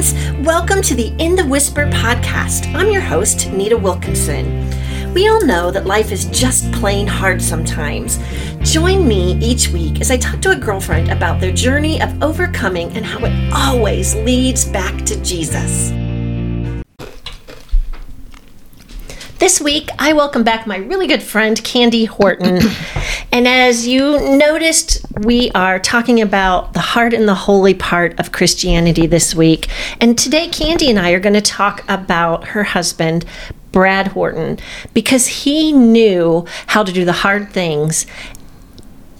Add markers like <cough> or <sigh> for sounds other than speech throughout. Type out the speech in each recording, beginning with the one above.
friends. Welcome to the In the Whisper podcast. I'm your host, Nita Wilkinson. We all know that life is just plain hard sometimes. Join me each week as I talk to a girlfriend about their journey of overcoming and how it always leads back to Jesus. This week, I welcome back my really good friend, Kandie Horton. <clears throat> and as you noticed, we are talking about the heart and the holy part of Christianity this week. And today, Kandie and I are going to talk about her husband, Brad Horton, because he knew how to do the hard things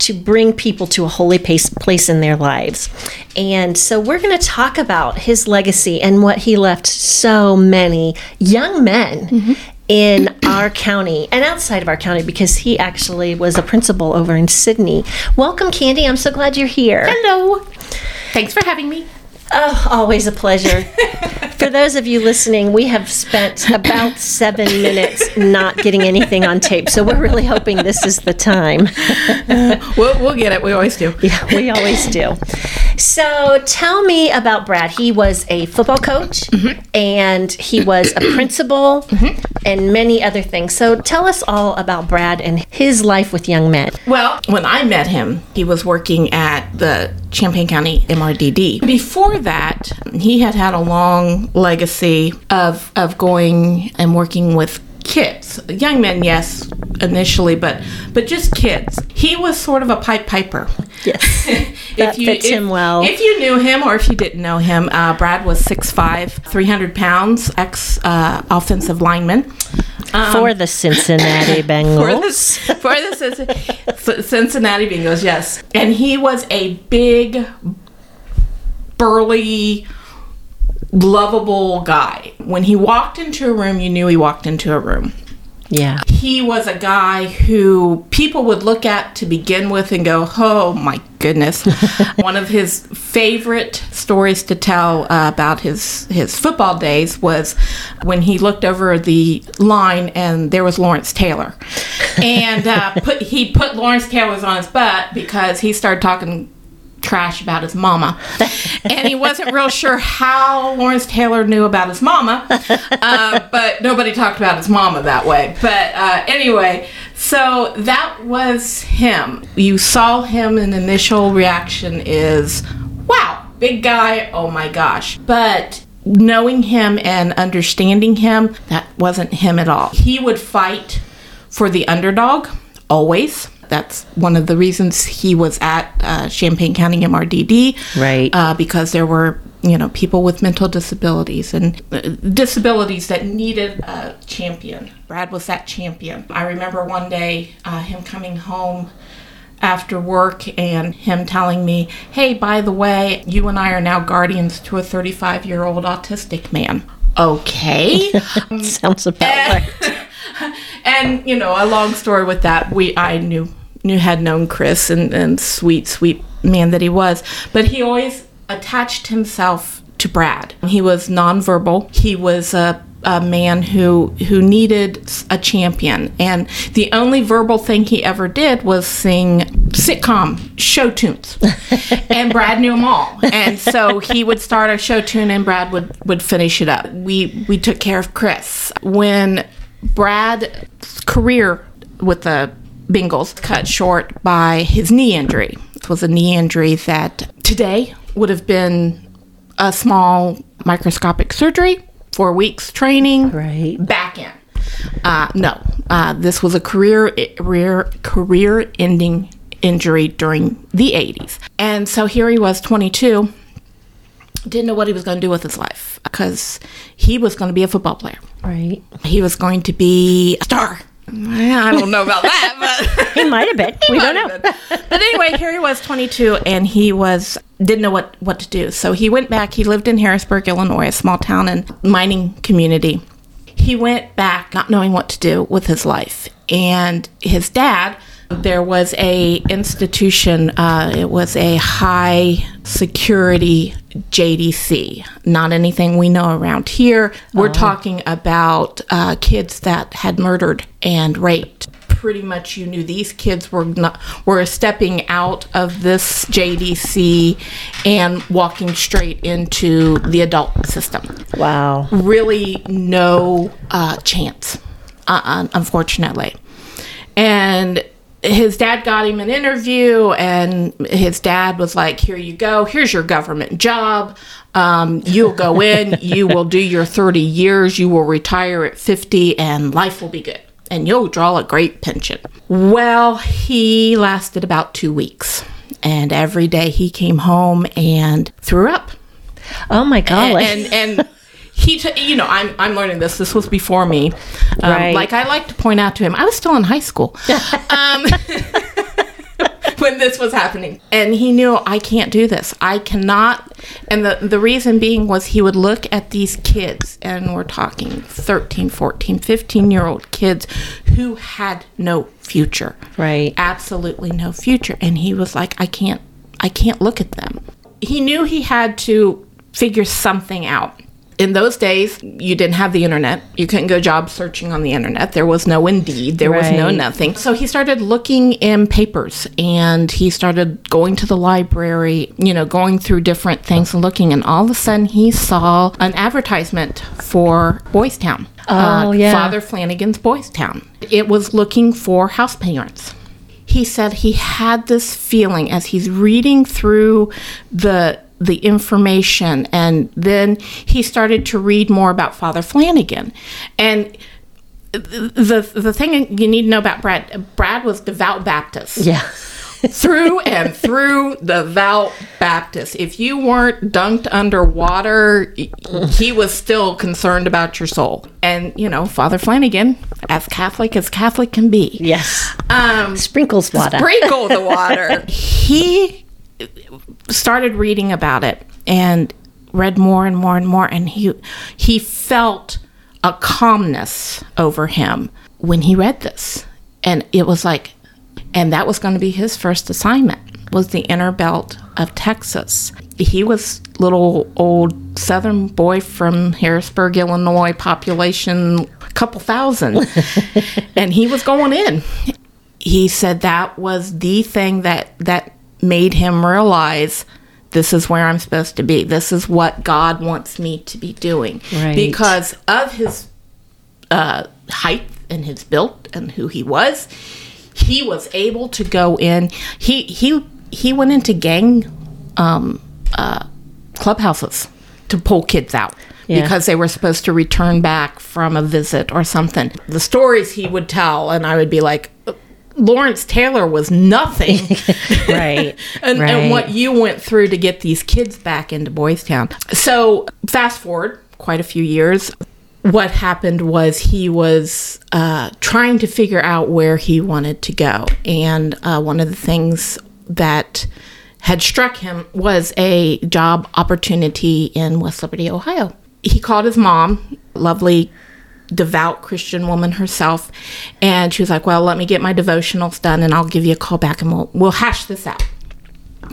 to bring people to a holy place, place in their lives. And so we're going to talk about his legacy and what he left so many young men mm-hmm in our county and outside of our county because he actually was a principal over in Sidney. Welcome, Kandie. I'm so glad you're here. Hello. Thanks for having me. Oh, always a pleasure. For those of you listening, we have spent about seven minutes not getting anything on tape, so we're really hoping this is the time. <laughs> we'll, we'll get it. We always do. Yeah, we always do. So tell me about Brad. He was a football coach mm-hmm. and he was a principal mm-hmm. and many other things. So tell us all about Brad and his life with young men. Well, when I met him, he was working at the Champaign County MRDD. Before that, he had had a long legacy of of going and working with kids, young men, yes, initially, but but just kids. He was sort of a pied piper. Yes, <laughs> that you, fits if, him well. If you knew him or if you didn't know him, uh, Brad was 6'5", 300 pounds, ex uh, offensive lineman. Um, for the Cincinnati Bengals. <laughs> for the, for the <laughs> Cincinnati Bengals, yes. And he was a big, burly, lovable guy. When he walked into a room, you knew he walked into a room. Yeah. He was a guy who people would look at to begin with and go, oh my goodness. <laughs> One of his favorite stories to tell uh, about his, his football days was when he looked over the line and there was Lawrence Taylor. And uh, put, he put Lawrence Taylor's on his butt because he started talking trash about his mama. and he wasn't real sure how Lawrence Taylor knew about his mama, uh, but nobody talked about his mama that way. But uh, anyway, so that was him. You saw him, and initial reaction is, wow, big guy, oh my gosh. But knowing him and understanding him, that wasn't him at all. He would fight for the underdog, always that's one of the reasons he was at uh, Champaign County MRDD. Right. Uh, because there were, you know, people with mental disabilities and uh, disabilities that needed a champion. Brad was that champion. I remember one day uh, him coming home after work and him telling me, hey, by the way, you and I are now guardians to a 35 year old autistic man. Okay. <laughs> Sounds about and, right. <laughs> and, you know, a long story with that, we I knew had known Chris and, and sweet, sweet man that he was. But he always attached himself to Brad. He was nonverbal. He was a a man who who needed a champion and the only verbal thing he ever did was sing sitcom show tunes <laughs> and Brad knew them all and so he would start a show tune and Brad would would finish it up we we took care of Chris when Brad's career with the Bengals cut short by his knee injury. It was a knee injury that today would have been a small microscopic surgery, four weeks training, right. back in. Uh, no, uh, this was a career career career ending injury during the 80s. And so here he was 22 didn't know what he was going to do with his life because he was going to be a football player. Right. He was going to be a star I don't know about that, <laughs> but he might have been. <laughs> we don't know. but anyway, he was, 22, and he was didn't know what what to do. So he went back. He lived in Harrisburg, Illinois, a small town and mining community. He went back, not knowing what to do with his life, and his dad there was a institution. Uh, it was a high security JDC. Not anything we know around here. We're oh. talking about uh, kids that had murdered and raped pretty much you knew these kids were not were stepping out of this JDC and walking straight into the adult system. Wow. Really, no uh, chance, uh, unfortunately. And his dad got him an interview, and his dad was like, Here you go. Here's your government job. Um, you'll go in, you will do your 30 years, you will retire at 50, and life will be good. And you'll draw a great pension. Well, he lasted about two weeks. And every day he came home and threw up. Oh my golly. And, and, and he, t- you know, I'm, I'm learning this. This was before me. Um, Right. Like I like to point out to him, I was still in high school <laughs> um, <laughs> when this was happening, and he knew I can't do this. I cannot. And the the reason being was he would look at these kids, and we're talking 13, 14, 15 year old kids who had no future, Right. absolutely no future, and he was like, I can't, I can't look at them. He knew he had to figure something out in those days, you didn't have the internet. You couldn't go job searching on the internet. There was no Indeed. There was no nothing. So he started looking in papers and he started going to the library, you know, going through different things and looking. And all of a sudden, he saw an advertisement for Boys Town. Oh, uh, yeah. Father Flanagan's Boys Town. It was looking for house parents he said he had this feeling as he's reading through the the information and then he started to read more about Father Flanagan and the the thing you need to know about Brad Brad was devout Baptist Yeah. <laughs> through and through the devout Baptist. If you weren't dunked underwater, he was still concerned about your soul. And you know, Father Flanagan, as Catholic as Catholic can be, Yes. um, Sprinkles water. sprinkle the water. <laughs> he started reading about it and read more and more and more, and he he felt a calmness over him when he read this, and it was like, and that was going to be his first assignment was the inner belt of Texas. He was little old southern boy from Harrisburg, Illinois, population a couple thousand, <laughs> and he was going in. He said that was the thing that that made him realize this is where I'm supposed to be. This is what God wants me to be doing. Right. Because of his uh, height and his build and who he was, he was able to go in. He he he went into gang um, uh, clubhouses to pull kids out. Yeah. Because they were supposed to return back from a visit or something. The stories he would tell, and I would be like, Lawrence Taylor was nothing. <laughs> Right. <laughs> and, right. and what you went through to get these kids back into Boys Town. So, fast forward quite a few years. What happened was he was uh, trying to figure out where he wanted to go. And uh, one of the things that had struck him was a job opportunity in West Liberty, Ohio. He called his mom, lovely devout Christian woman herself, and she was like, "Well, let me get my devotionals done, and I'll give you a call back, and we'll we'll hash this out."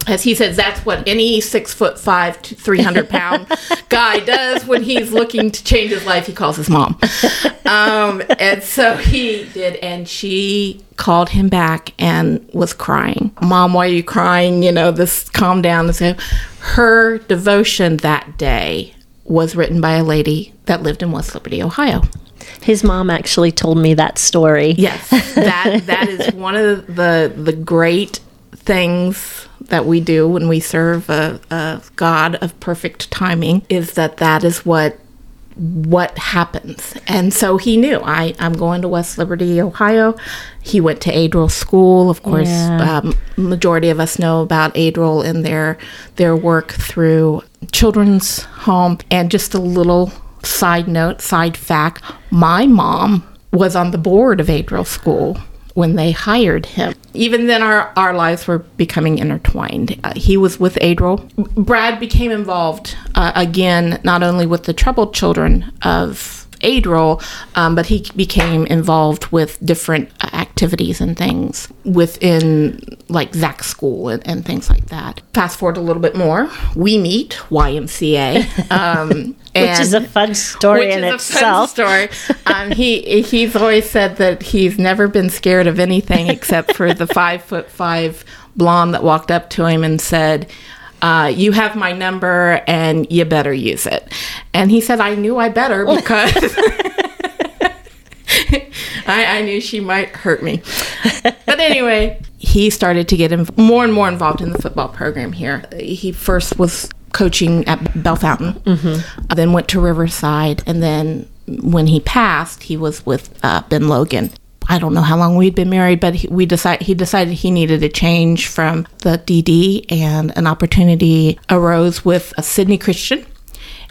As he says, that's what any six foot five, to three hundred pound <laughs> guy does when he's looking to change his life. He calls his mom, um, and so he did, and she called him back and was crying. Mom, why are you crying? You know, this calm down. And so, her devotion that day was written by a lady that lived in West Liberty, Ohio. His mom actually told me that story. Yes, that that is one of the the great things that we do when we serve a, a God of perfect timing is that that is what what happens. And so he knew I I'm going to West Liberty, Ohio. He went to Adriel School. Of course, Yeah. um, majority of us know about Adriel and their their work through children's home. And just a little side note, side fact: my mom was on the board of Adriel School when they hired him. Even then, our, our lives were becoming intertwined. Uh, he was with Adriel. Brad became involved uh, again, not only with the troubled children of Adriel, um, but he became involved with different uh, activities and things within like Zach School and, and things like that. Fast forward a little bit more, we meet YMCA, <laughs> um, which is a fun story in itself. story. Um, he he's always said that he's never been scared of anything <laughs> except for the five foot five blonde that walked up to him and said. Uh, you have my number and you better use it. And he said, I knew I better <laughs> because I, I, knew she might hurt me. <laughs> But anyway, he started to get inv- more and more involved in the football program here. He first was coaching at Bellefontaine, mm-hmm. then went to Riverside, and then when he passed, he was with uh, Ben Logan. I don't know how long we'd been married, but he, we decided he decided he needed a change from the DD, and an opportunity arose with a Sidney Christian,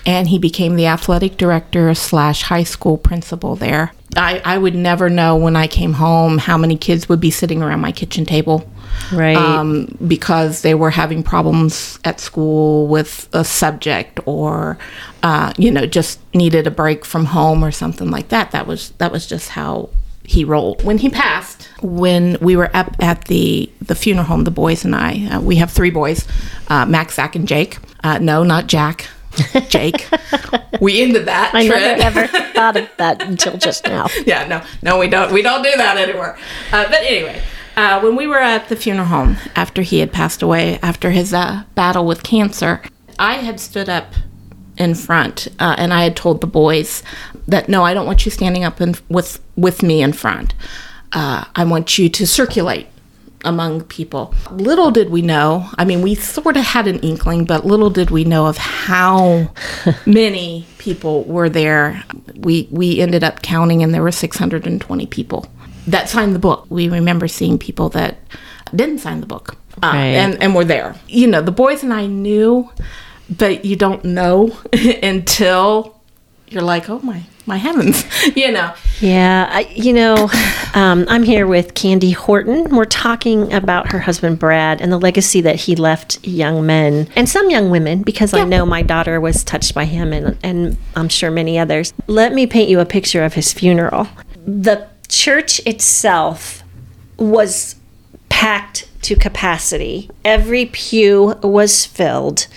and he became the athletic director slash high school principal there. I, I would never know when I came home how many kids would be sitting around my kitchen table. Right. Um, because they were having problems at school with a subject or, uh, you know, just needed a break from home or something like that. That was that was just how he rolled. When he passed, when we were up at the the funeral home, the boys and I, uh, we have three boys, uh, Max, Zach, and Jake. Uh, no, not Jack. <laughs> Jake. we ended that. I never ever <laughs> thought of that until just now. Yeah, no, no, we don't. We don't do that anymore. Uh, but anyway, uh, when we were at the funeral home after he had passed away after his uh, battle with cancer, I had stood up in front uh, and I had told the boys that no, I don't want you standing up in, with with me in front. Uh, I want you to circulate among people. Little did we know, I mean, we sort of had an inkling, but little did we know of how <laughs> many people were there. We, we ended up counting, and there were 620 people that signed the book. We remember seeing people that didn't sign the book uh, right. and, and were there. You know, the boys and I knew, but you don't know <laughs> until you're like, oh my my heavens, <laughs> you know. Yeah, I, you know, um, I'm here with Kandie Horton. We're talking about her husband Brad and the legacy that he left young men and some young women, because I know my daughter was touched by him, and and I'm sure many others. Let me paint you a picture of his funeral. The church itself was packed to capacity. Every pew was filled.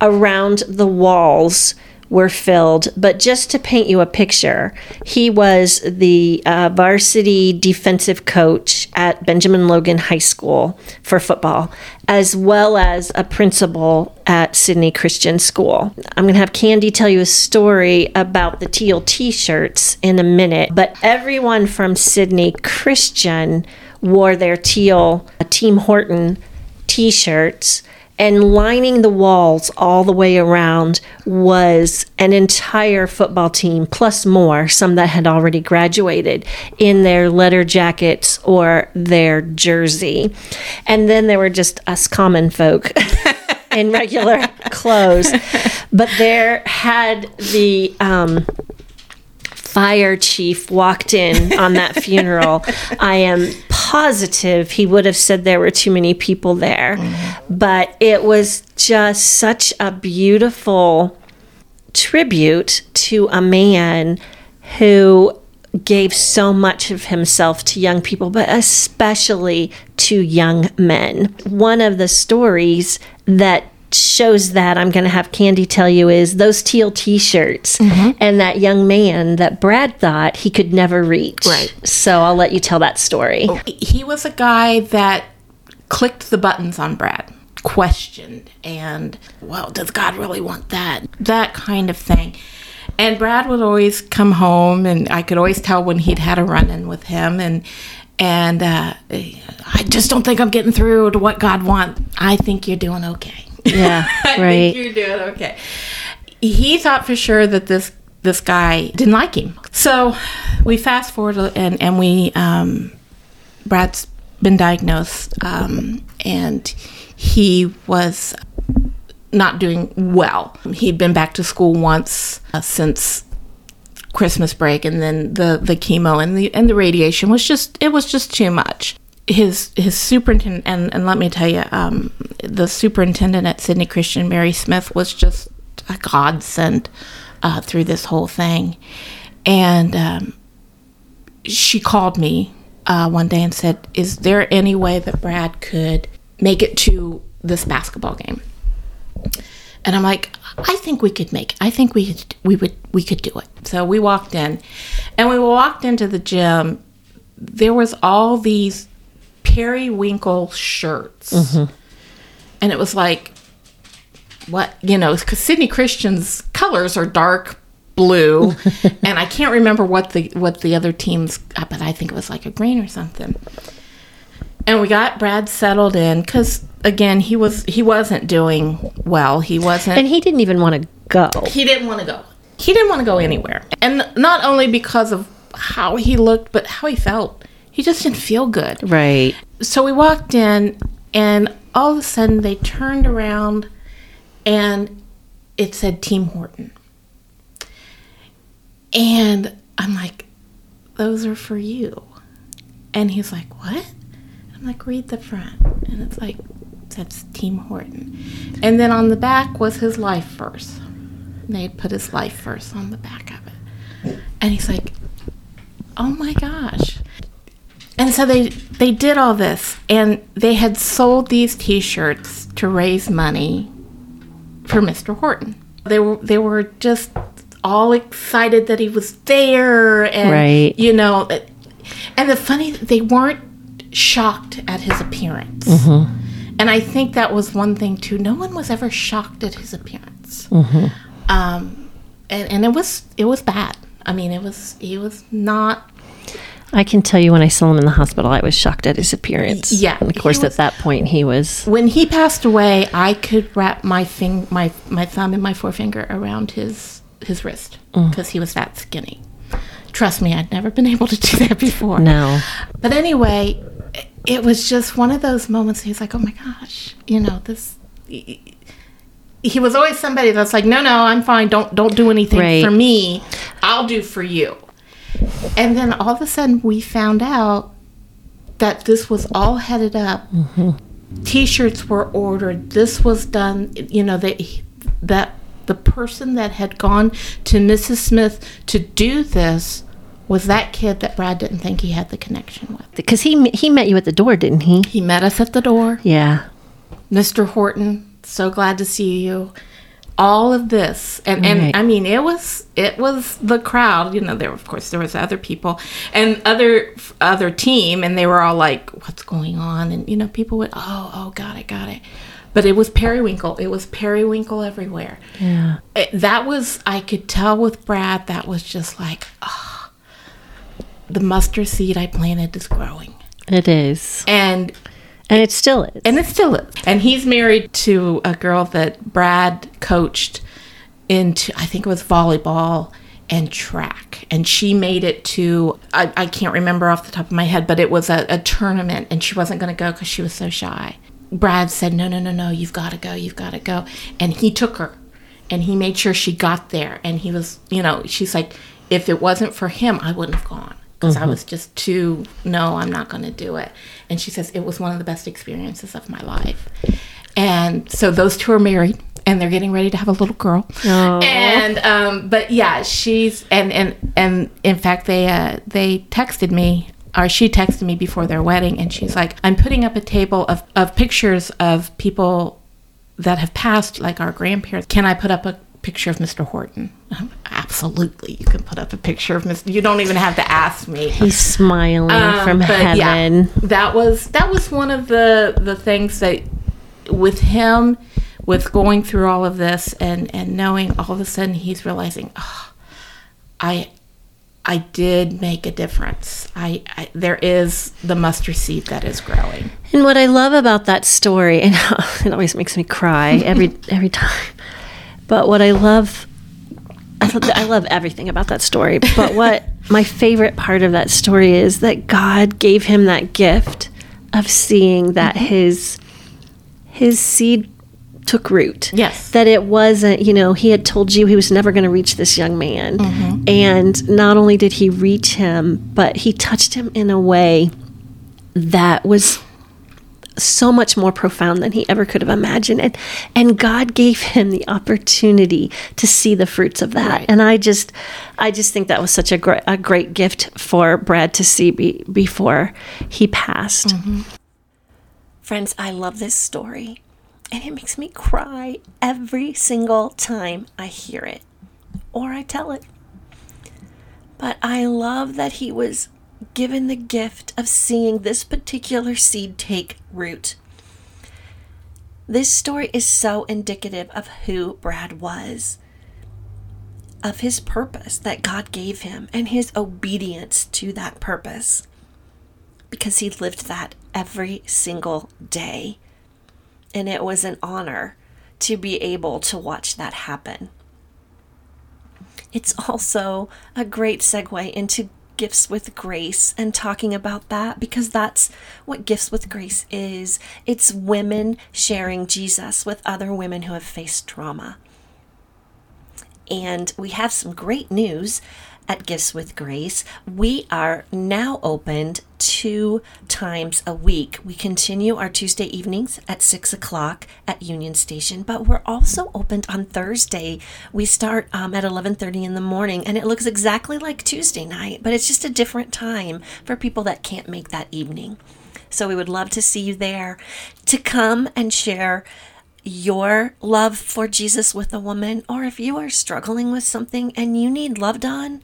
Around the walls were filled. But just to paint you a picture, he was the uh, varsity defensive coach at Benjamin Logan High School for football, as well as a principal at Sidney Christian School. I'm going to have Kandie tell you a story about the teal t shirts in a minute, but everyone from Sidney Christian wore their teal Team Horton t shirts and lining the walls all the way around was an entire football team plus more some that had already graduated in their letter jackets or their jersey. And then there were just us common folk <laughs> in regular clothes. But there had the um, fire chief walked in on that <laughs> funeral, I am positive he would have said there were too many people there. Mm-hmm. But it was just such a beautiful tribute to a man who gave so much of himself to young people, but especially to young men. One of the stories that shows that I'm going to have Kandie tell you is those teal T-shirts mm-hmm. and that young man that Brad thought he could never reach. Right. So I'll let you tell that story. Oh, he was a guy that clicked the buttons on Brad, questioned, and well, does God really want that? That kind of thing. And Brad would always come home, and I could always tell when he'd had a run-in with him, and and uh, I just don't think I'm getting through to what God wants. I think you're doing okay. <laughs> Yeah, I right. think you're doing okay. He thought for sure that this this guy didn't like him. So we fast forward and and we um, Brad's been diagnosed um, and he was not doing well. He'd been back to school once uh, since Christmas break, and then the the chemo and the and the radiation was just it was just too much his his superintendent and, and let me tell you um, the superintendent at Sidney Christian Mary Smith was just a godsend uh, through this whole thing and um, she called me uh, one day and said, "Is there any way that Brad could make it to this basketball game?" And I'm like, "I think we could make. It. I think we could, we would we could do it." So we walked in, and we walked into the gym. There was all these periwinkle shirts, and it was like what you know because sidney christian's colors are dark blue <laughs> and i can't remember what the what the other teams uh, but i think it was like a green or something. And we got brad settled in because again he was he wasn't doing well. He wasn't And he didn't even want to go. he didn't want to go. He didn't want to go anywhere. And not only because of how he looked but how he felt he just didn't feel good. Right. so we walked in and all of a sudden they turned around and it said team horton. And i'm like those are for you. And he's like what? I'm like read the front. And it's like that's team horton. And then on the back was his life verse. They had put his life verse on the back of it. And he's like oh my gosh and so they they did all this and they had sold these t-shirts to raise money for Mr. Horton. They were they were just all excited that he was there and Right. you know uh, and the funny they weren't shocked at his appearance. Mm-hmm. And I think that was one thing too. No one was ever shocked at his appearance. Mm-hmm. Um, and, and it was it was bad. I mean, it was he was not I can tell you when I saw him in the hospital, I was shocked at his appearance. Yeah, And of course, was- at that point, he was. when he passed away, I could wrap my fing- my my thumb and my forefinger around his his wrist mm. because he was that skinny. Trust me, I'd never been <laughs> able to do that before. No. But anyway, it was just one of those moments. He's like, "Oh my gosh, you know this." He was always somebody that's like, "No, no, I'm fine. Don't don't do anything Right. for me. I'll do for you." And then all of a sudden, we found out that this was all headed up. Mm-hmm. T-shirts were ordered. This was done. You know that that the person that had gone to Mrs. Smith to do this was that kid that Brad didn't think he had the connection with. Because he, he met you at the door, didn't he? He met us at the door. Yeah. Mr. Horton, so glad to see you. All of this, and and Right. I mean, it was it was the crowd. You know, there of course there was other people and other other team, and they were all like, "What's going on?" And you know, people would, "Oh, oh, got it, got it." But it was periwinkle. It was periwinkle everywhere. Yeah. It, that was I could tell with Brad. That was just like, ah, the mustard seed I planted is growing, It is. and And it still is. and it still is. And he's married to a girl that Brad coached into, I think it was volleyball and track. And she made it to, I, I can't remember off the top of my head, but it was a, a tournament and she wasn't going to go because she was so shy. Brad said, No, no, no, no, you've got to go, you've got to go. And he took her and he made sure she got there. And he was, you know, she's like, If it wasn't for him, I wouldn't have gone because I was just too, no, I'm not going to do it. And she says, It was one of the best experiences of my life. And so those two are married and they're getting ready to have a little girl. Aw. And um, but yeah, she's and and and in fact they uh, they texted me or she texted me before their wedding and she's like, I'm putting up a table of, of pictures of people that have passed, like our grandparents. Can I put up a picture of Mr. Horton? Um, Absolutely, you can put up a picture of Mr. You don't even have to ask me. He's smiling Um, from heaven. that was that was one of the the things that with him with going through all of this and and knowing all of a sudden he's realizing oh, I I did make a difference. I, I there is the mustard seed that is growing. And what I love about that story, and <laughs> it always makes me cry every every time. But what I love, I love, I love everything about that story. But <laughs> what my favorite part of that story is that God gave him that gift of seeing that mm-hmm. his his seed took root. Yes. That it wasn't, you know, he had told you he was never going to reach this young man. Mm-hmm. And not only did he reach him, but he touched him in a way that was so much more profound than he ever could have imagined. And, and God gave him the opportunity to see the fruits of that. Right. And I just, I just think that was such a great, a great gift for Brad to see be, before he passed. Mm-hmm. Friends, I love this story. And it makes me cry every single time I hear it or I tell it. But I love that he was given the gift of seeing this particular seed take root. This story is so indicative of who Brad was, of his purpose that God gave him, and his obedience to that purpose. Because he lived that every single day. And it was an honor to be able to watch that happen. It's also a great segue into Gifts with Grace and talking about that because that's what Gifts with Grace is. It's women sharing Jesus with other women who have faced trauma. And we have some great news at Gifts with Grace. We are now opened two times a week. We continue our Tuesday evenings at six o'clock at Union Station, but we're also opened on Thursday. We start um, at eleven thirty in the morning, and it looks exactly like Tuesday night, but it's just a different time for people that can't make that evening. So we would love to see you there to come and share your love for Jesus with a woman, or if you are struggling with something and you need loved on,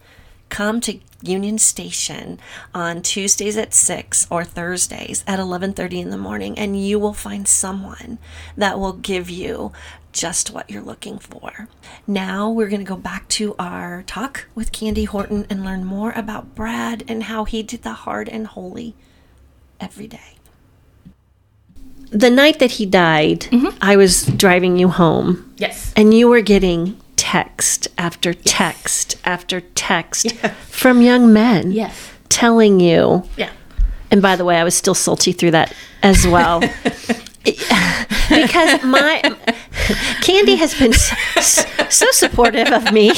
come to Union Station on Tuesdays at 6 or Thursdays at 11:30 in the morning and you will find someone that will give you just what you're looking for. Now we're going to go back to our talk with Kandie Horton and learn more about Brad and how he did the hard and holy every day the night that he died, mm-hmm. I was driving you home. Yes. And you were getting text after text after text from young men Yes. telling you. Yeah. And by the way, I was still salty through that as well. <laughs> because my Kandie has been so, so supportive of me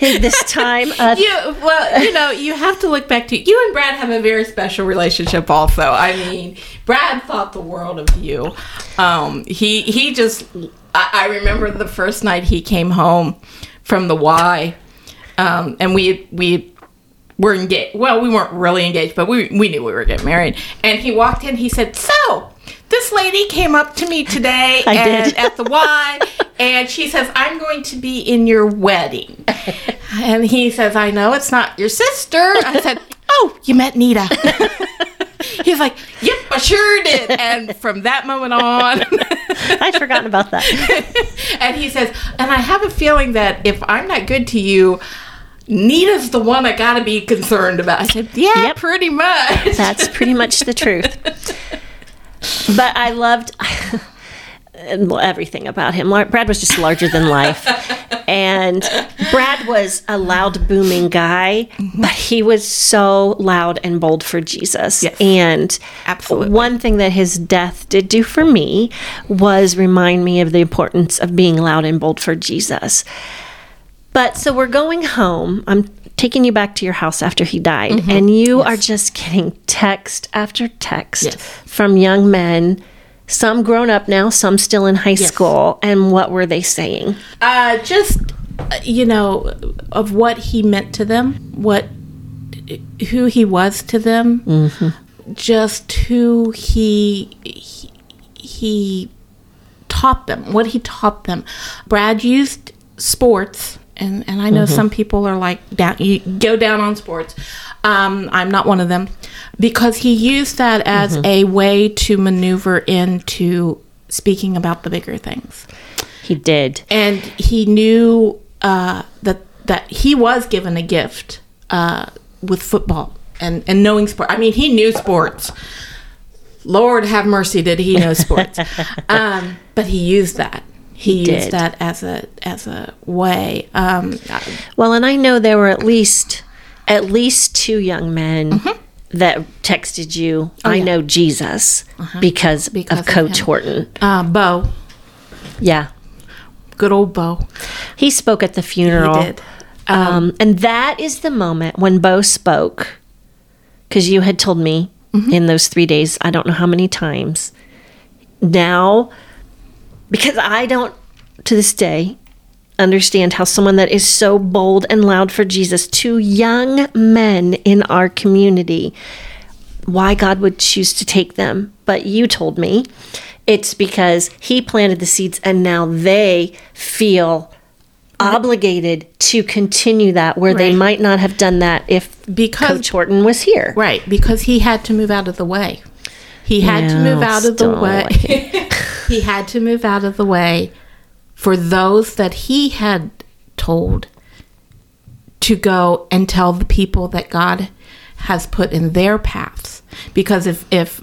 in this time. Uh, You well, you know, you have to look back to you and Brad have a very special relationship. Also, I mean, Brad thought the world of you. Um, he he just. I, I remember the first night he came home from the Y, um, and we we were engaged. Well, we weren't really engaged, but we we knew we were getting married. And he walked in. He said, "So." This lady came up to me today and at the Y, and she says, "I'm going to be in your wedding." And he says, I know it's not your sister. I said, <laughs> Oh, you met Nita. <laughs> He's like, Yep, I sure did. And from that moment on, <laughs> I'd forgotten about that. and he says, And I have a feeling that if I'm not good to you, Nita's the one I gotta be concerned about. I said, Yeah, Yep. pretty much. That's pretty much the truth. But I loved <laughs> everything about him. Brad was just larger than life. And Brad was a loud, booming guy, but he was so loud and bold for Jesus. Yes. And Absolutely. one thing that his death did do for me was remind me of the importance of being loud and bold for Jesus. But so we're going home. I'm taking you back to your house after he died, and you are just getting text after text Yes. from young men, some grown up now, some still in high school. And what were they saying? uh, just uh, you know of what he meant to them what who he was to them. Just who he, he he taught them what he taught them. Brad used sports and and i know some people are like down you go down on sports um, i'm not one of them because he used that as a way to maneuver into speaking about the bigger things He did. and he knew uh, that that he was given a gift uh, with football and and knowing sport. I mean, he knew sports. Lord have mercy, did he know sports? <laughs> um, but he used that. He, did. used that as a as a way. Um, Well, and I know there were at least at least two young men that texted you. I yeah. know Jesus because, Because of of Coach him. Horton. uh, Bo, Yeah, good old Bo. he spoke at the funeral. He did. Um, and that is the moment when Bo spoke, because you had told me Mm-hmm. in those three days, I don't know how many times, now because I don't to this day understand how someone that is so bold and loud for Jesus to young men in our community why God would choose to take them. But you told me it's because he planted the seeds and now they feel obligated to continue that where they might not have done that if Because- Coach Horton was here. Right, because he had to move out of the way. He had to move out of the way. <laughs> he had to move out of the way for those that he had told to go and tell the people that God has put in their paths. Because if if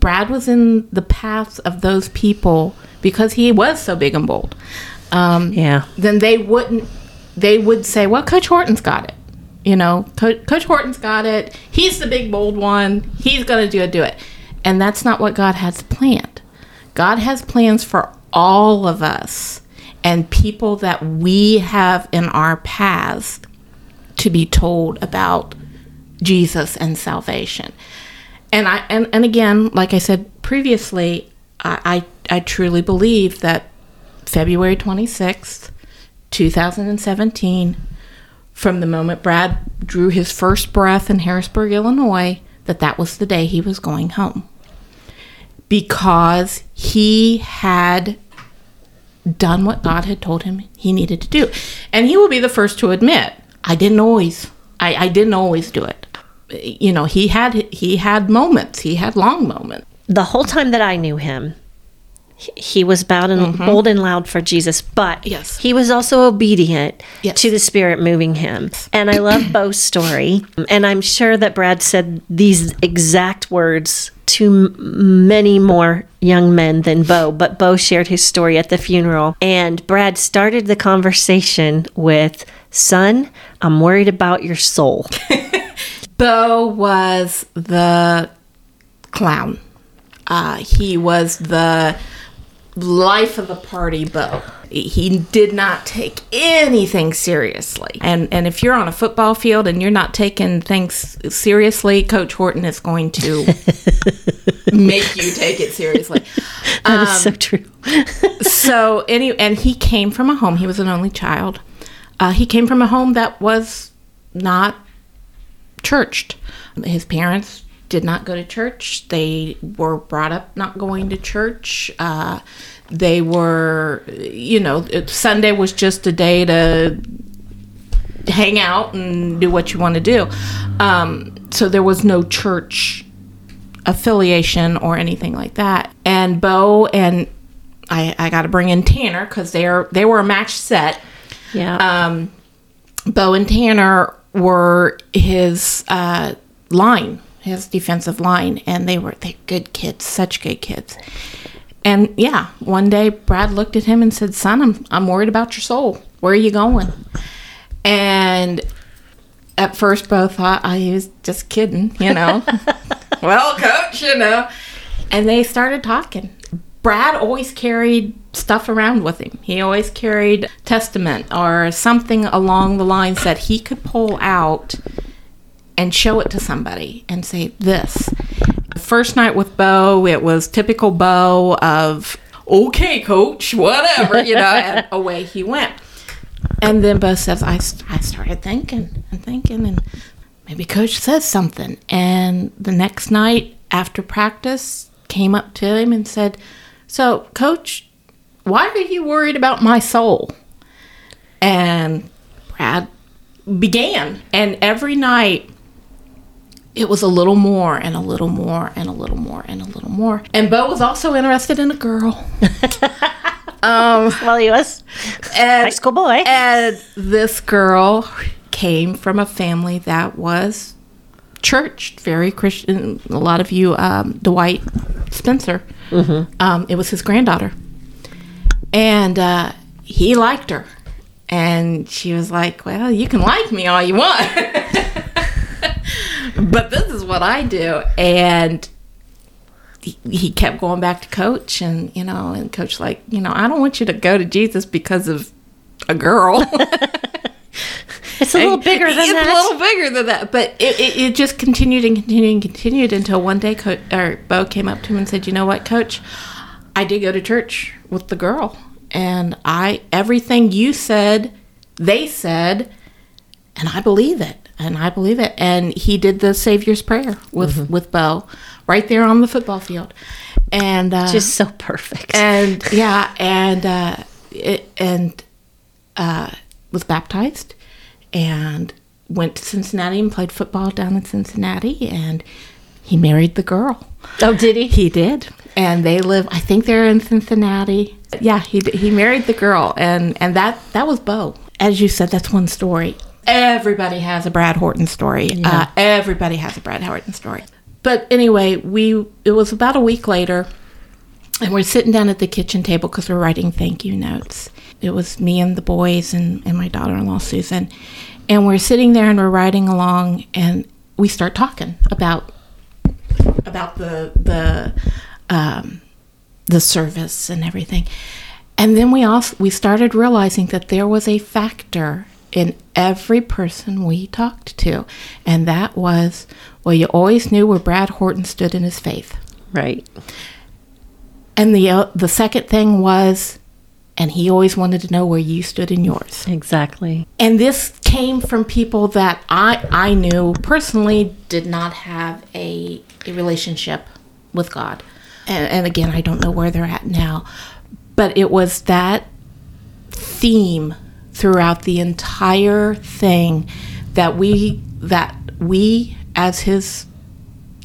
Brad was in the paths of those people because he was so big and bold, um, Yeah. then they wouldn't. They would say, "Well, Coach Horton's got it." You know, Co- Coach Horton's got it. He's the big bold one. He's going to do it. Do it. And that's not what God has planned. God has plans for all of us and people that we have in our paths to be told about Jesus and salvation. And I and, and again, like I said previously, I, I I truly believe that February twenty sixth, two thousand and seventeen, from the moment Brad drew his first breath in Harrisburg, Illinois, that that was the day he was going home. Because he had done what God had told him he needed to do. And he will be the first to admit, I didn't always I, I didn't always do it. You know, he had he had moments, he had long moments. the whole time that I knew him, he- was bold and, bold and loud for Jesus, but Yes. he was also obedient Yes. to the Spirit moving him. And I love <clears throat> Bo's story. And I'm sure that Brad said these exact words to m- many more young men than Bo, but Bo shared his story at the funeral. And Brad started the conversation with, Son, I'm worried about your soul. <laughs> Bo was the clown. Uh, he was the life of the party Bo. He did not take anything seriously. And and if you're on a football field and you're not taking things seriously, Coach Horton is going to <laughs> make you take it seriously. <laughs> That is so true. <laughs> so any and he came from a home. He was an only child. Uh, he came from a home that was not churched. His parents did not go to church. They were brought up not going to church. Uh, they were, you know, it- Sunday was just a day to hang out and do what you want to do. Um, so there was no church affiliation or anything like that. And Bo and I, I got to bring in Tanner because they're they were a match set. Yeah. Um, Bo and Tanner were his uh, line, his defensive line, and they were they good kids, such good kids. And yeah, one day Brad looked at him and said, "Son, I'm I'm worried about your soul. Where are you going?" And at first, Bo thought I was just kidding, you know. <laughs> well, coach, you know. And they started talking. Brad always carried stuff around with him. He always carried testament or something along the lines that he could pull out and show it to somebody and say this. The first night with Bo, it was typical Bo of okay, coach, whatever, you know, and <laughs> away he went. And then Bo says, I, I started thinking and thinking, and maybe coach says something. And the next night after practice, came up to him and said, So, coach, why are you worried about my soul? And Brad began. And every night, it was a little more and a little more and a little more and a little more. And Bo was also interested in a girl. <laughs> well, he was And high school boy. And this girl came from a family that was churched, very Christian. A lot of you, um, Dwight Spencer, um, it was his granddaughter. And uh, he liked her. And she was like, Well, you can like me all you want. <laughs> but this is what I do. And he, he kept going back to coach and you know and coach like you know i don't want you to go to jesus because of a girl <laughs> It's a little bigger than it's that. It's a little bigger than that but it, it, it just continued and continued and continued until one day coach or bo came up to him and said you know what coach I did go to church with the girl, and I everything you said, they said, and I believe it, and I believe it. And he did the Savior's Prayer with with Bo, right there on the football field, and uh, Just so perfect. and <laughs> yeah, and uh, it, and uh, was baptized, and went to Cincinnati and played football down in Cincinnati, and he married the girl. oh, did he? He did, and they live. I think they're in Cincinnati. Yeah, he he married the girl, and and that that was Bo. As you said, that's one story. Everybody has a Brad Horton story. Uh, everybody has a Brad Horton story. But anyway, we it was about a week later, and we're sitting down at the kitchen table because we're writing thank you notes. It was me and the boys and, and my daughter in law, Susan. And we're sitting there and we're writing along, and we start talking about about the the um, the service and everything. And then we also we started realizing that there was a factor in every person we talked to, and that was well, you always knew where Brad Horton stood in his faith. Right. And the uh, the second thing was, and he always wanted to know where you stood in yours. Exactly. And this came from people that I I knew personally did not have a a relationship with God. And, and again, I don't know where they're at now, but it was that theme throughout the entire thing that we that we as his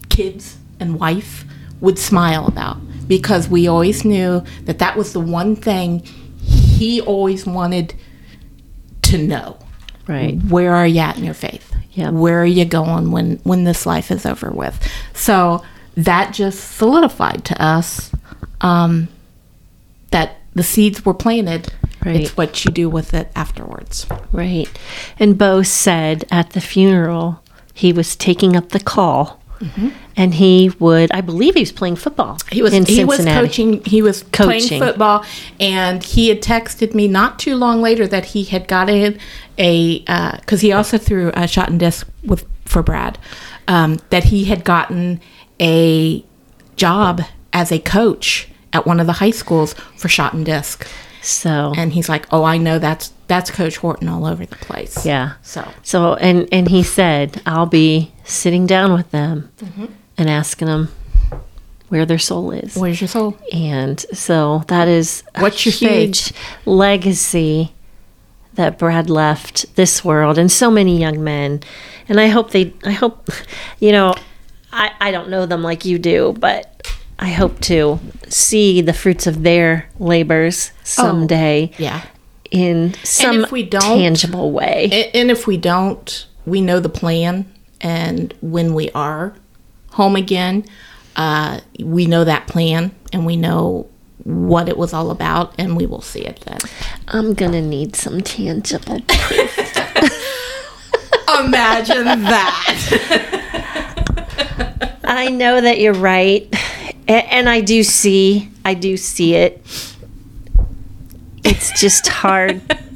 kids and wife would smile about because we always knew that that was the one thing he always wanted to know Right. where are you at in your faith Yeah. where are you going when when this life is over with so that just solidified to us um, that the seeds were planted Right. it's what you do with it afterwards Right. And Bo said at the funeral he was taking up the call and he would, I believe he was playing football. He was in he was Cincinnati. coaching. He was Coaching. playing football, and he had texted me not too long later that he had gotten a because he also threw a shot and disc with for Brad um, that he had gotten a job as a coach at one of the high schools for shot and disc, So, and he's like, "Oh, I know that's that's Coach Horton all over the place." yeah. So So, and, and he said, I'll be sitting down with them mm-hmm. and asking them where their soul is. where's your soul? And so that is What's your huge legacy that Brad left this world and so many young men. And I hope they, I hope, <laughs> you know, I, I don't know them like you do, but I hope to see the fruits of their labors someday Yeah. in some we don't- tangible way. And if we don't, we know the plan. And when we are home again, uh, we know that plan and we know what it was all about, and we will see it then. I'm gonna need some tangible <laughs> proof. Imagine that. <laughs> I know that you're right, A- and I do see, I do see it. It's just hard. <laughs>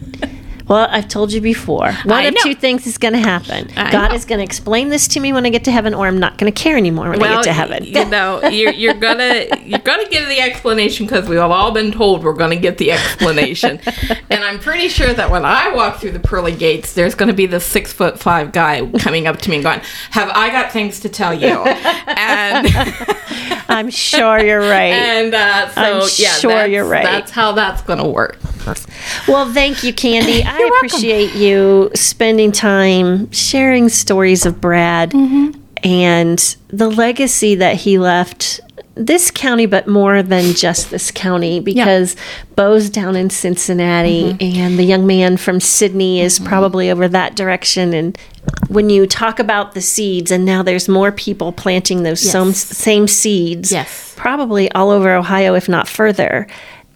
Well, I've told you before. One I of know. two things is going to happen. I God know. is going to explain this to me when I get to heaven, or I'm not going to care anymore when I get to heaven. you know, you're, you're gonna you're gonna get the explanation because we have all been told we're gonna get the explanation, <laughs> and I'm pretty sure that when I walk through the pearly gates, there's gonna be the six foot five guy coming up to me and going, "Have I got things to tell you?" And <laughs> I'm sure you're right. and uh, so I'm yeah, sure you're right. That's how that's gonna work. Well, thank you, Kandie. <coughs> I welcome. appreciate you spending time sharing stories of Brad Mm-hmm. and the legacy that he left this county, but more than just this county because Bo's down in Cincinnati Mm-hmm. and the young man from Sidney is probably over that direction. And when you talk about the seeds, and now there's more people planting those same, same seeds, Yes. probably all over Ohio, if not further.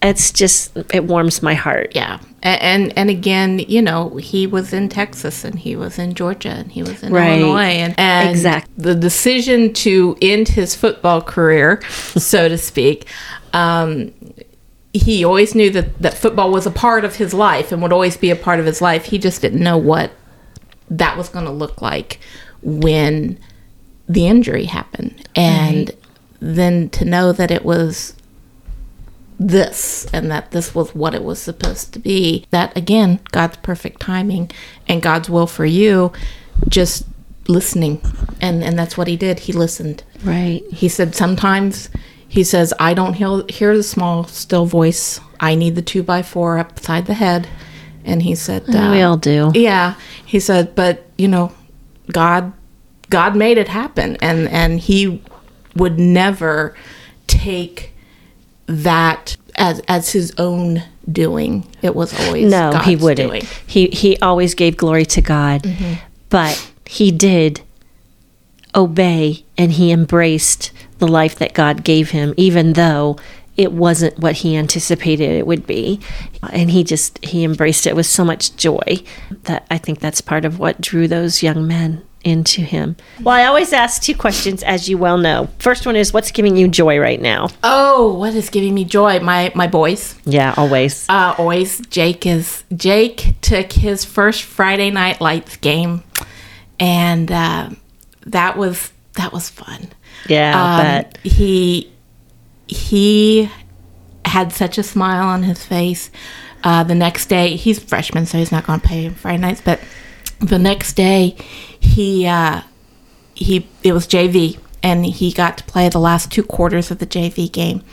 It's just, it warms my heart. Yeah, and, and again, you know, he was in Texas and he was in Georgia and he was in Right. Illinois, and, and Exact. the decision to end his football career, <laughs> so to speak. Um, he always knew that, that football was a part of his life and would always be a part of his life. He just didn't know what that was going to look like when the injury happened. And then to know that it was this and that this was what it was supposed to be. That again, God's perfect timing and God's will for you, just listening. And and that's what he did. He listened. Right. He said sometimes he says, I don't hear, hear the small, still voice. I need the two by four upside the head. And he said, uh, we all do. Yeah. He said, but you know, God, God made it happen, and and He would never take that as as His own doing. It was always No, he wouldn't. doing. He he always gave glory to God, mm-hmm. but he did obey and he embraced the life that God gave him, even though it wasn't what he anticipated it would be. And he just he embraced it with so much joy that I think that's part of what drew those young men into him. Well, I always ask two questions, as you well know. First one is, what's giving you joy right now? Oh, what is giving me joy? My my boys. Yeah, always. Uh, always Jake is Jake took his first Friday night lights game, and uh, that was that was fun. Yeah, Um, bet. he he had such a smile on his face. Uh, the next day, he's freshman, so he's not going to play Friday nights. But the next day, he uh, he it was JV, and he got to play the last two quarters of the JV game.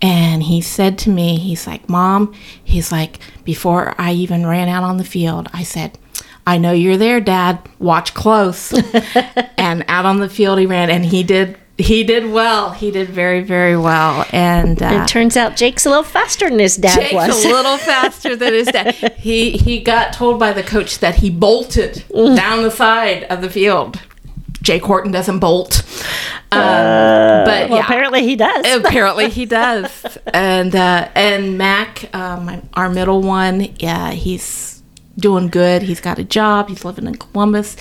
And he said to me, he's like, Mom, he's like, before I even ran out on the field, I said, I know you're there, Dad. Watch close. <laughs> and out on the field he ran, and he did. He did well. He did very, very well. And uh, it turns out Jake's a little faster than his dad Jake's was. a little <laughs> faster than his dad. He he got told by the coach that he bolted down the side of the field. Jake Horton doesn't bolt, um, but well, yeah, apparently he does. <laughs> apparently he does. And uh, and Mac, um, our middle one, yeah, he's doing good. He's got a job. He's living in Columbus.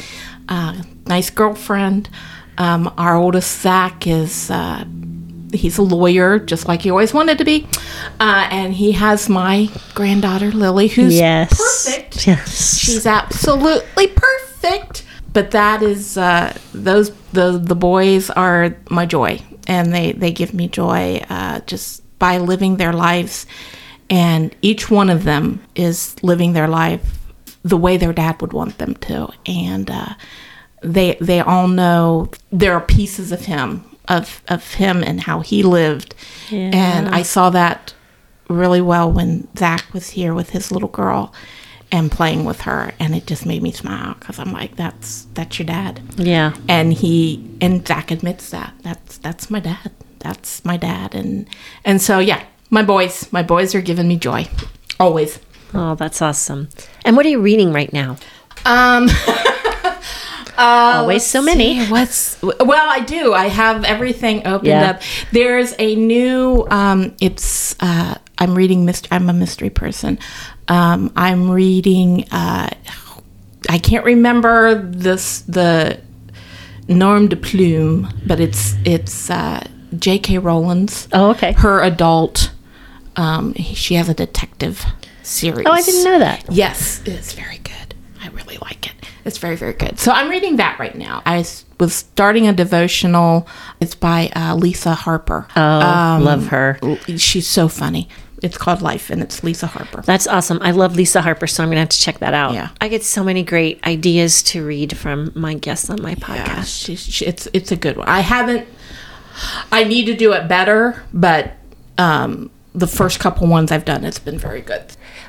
Uh, nice girlfriend. Um, our oldest Zach is. Uh, He's a lawyer, just like he always wanted to be, uh, and he has my granddaughter Lily, who's yes. perfect. Yes. She's absolutely perfect. But that is uh, those the the boys are my joy, and they they give me joy uh, just by living their lives, and each one of them is living their life the way their dad would want them to, and uh, they they all know there are pieces of him of of him and how he lived, and I saw that really well when Zach was here with his little girl and playing with her, and it just made me smile because I'm like, that's that's your dad, yeah. and he and Zach admits that that's that's my dad, that's my dad, and and so yeah, my boys, my boys are giving me joy, always. Oh, that's awesome. And what are you reading right now? Um, <laughs> Always so many. See, what's well, I do. I have everything opened Yeah. up. There's a new. Um, it's. Uh, I'm reading. Myst- I'm a mystery person. Um, I'm reading. Uh, I can't remember this the Norm de Plume, but it's it's uh, J.K. Rowling's. Oh, okay. Her adult. Um, she has a detective series. Oh, I didn't know that. Yes, it's very good. I really like it. It's very, very good. So I'm reading that right now. I was starting a devotional. It's by uh, Lisa Harper. Oh, love her. She's so funny. It's called Life, and it's Lisa Harper. That's awesome. I love Lisa Harper, so I'm going to have to check that out. Yeah. I get so many great ideas to read from my guests on my Yeah, podcast. she's, she, it's it's a good one. I haven't. I need to do it better, but um, the first couple ones I've done, it's been very good.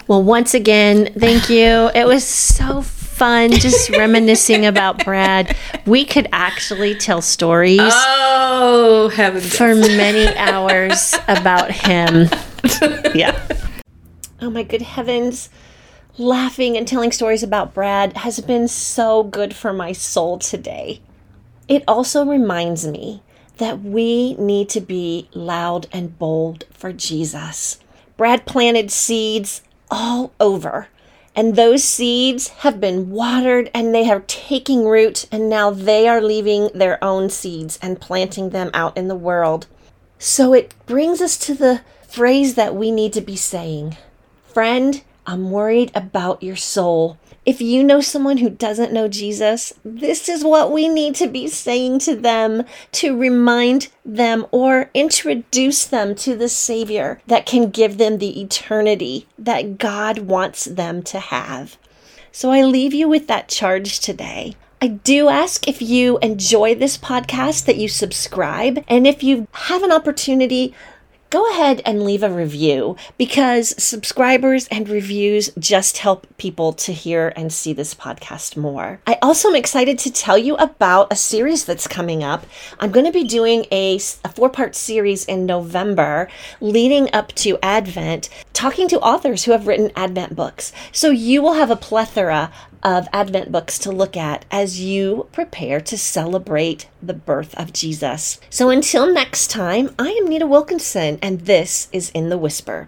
Well, once again, thank you. It was so fun just <laughs> reminiscing about Brad. We could actually tell stories Oh heavens! for many hours about him. <laughs> Yeah. Oh my good heavens. Laughing and telling stories about Brad has been so good for my soul today. It also reminds me that we need to be loud and bold for Jesus. Brad planted seeds all over, and those seeds have been watered and they are taking root, and now they are leaving their own seeds and planting them out in the world. So it brings us to the phrase that we need to be saying Friend, I'm worried about your soul. If you know someone who doesn't know Jesus, this is what we need to be saying to them to remind them or introduce them to the Savior that can give them the eternity that God wants them to have. So I leave you with that charge today. I do ask if you enjoy this podcast that you subscribe, and if you have an opportunity, go ahead and leave a review because subscribers and reviews just help people to hear and see this podcast more. I also am excited to tell you about a series that's coming up. I'm going to be doing a, a four part series in November leading up to Advent, talking to authors who have written Advent books. So you will have a plethora of Advent books to look at as you prepare to celebrate the birth of Jesus. So until next time, I am Nita Wilkinson, and this is In the Whisper.